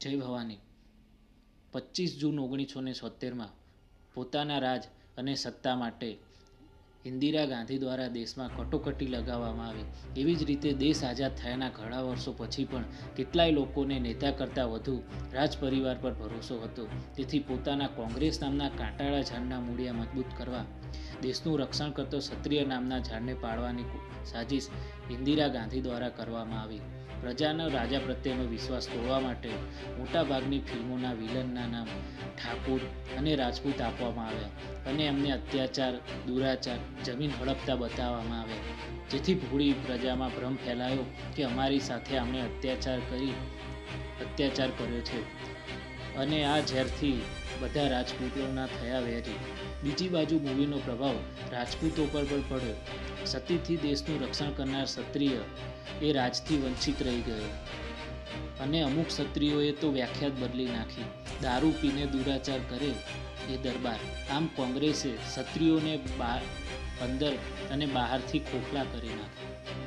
જય ભવાની. પચીસ જૂન ઓગણીસો ને છોતેરમાં પોતાના રાજ અને સત્તા માટે ઇન્દિરા ગાંધી દ્વારા દેશમાં કટોકટી લગાવવામાં આવી. એવી જ રીતે દેશ આઝાદ થયાના ઘણા વર્ષો પછી પણ કેટલાય લોકોને નેતા કરતાં વધુ રાજ પરિવાર પર ભરોસો હતો. તેથી પોતાના કોંગ્રેસ નામના કાંટાળા ઝાડના મૂળિયા મજબૂત કરવા, દેશનું રક્ષણ કરતો ક્ષત્રિય નામના ઝાડને પાડવાની સાજિશ ઇન્દિરા ગાંધી દ્વારા કરવામાં આવી. પ્રજાનો રાજા પ્રત્યેનો વિશ્વાસ તોડવા માટે મોટાભાગની ફિલ્મોના વિલનના નામ ઠાકુર અને રાજપૂત આપવામાં આવ્યા અને એમને અત્યાચાર, દુરાચાર, જમીન હડપતા બતાવવામાં આવ્યા. જેથી ભૂળી પ્રજામાં ભ્રમ ફેલાયો કે અમારી સાથે આમણે અત્યાચાર કરી, અત્યાચાર કર્યો છે. અને આ ઝેરથી બધા રાજપૂતોના થયા વેરી બીજી બાજુ મૂવીનો પ્રભાવ રાજપૂતો પર પણ પડ્યો. સતીથી દેશનું રક્ષણ કરનાર ક્ષત્રિય એ રાજથી વંચિત રહી ગયો. અને અમુક ક્ષત્રિયોએ તો વ્યાખ્યાત બદલી નાખી. દારૂ પીને દુરાચાર કરે એ દરબાર. આમ કોંગ્રેસે ક્ષત્રિયોને બહાર અંદર અને બહારથી ખોખલા કરી નાખ્યા.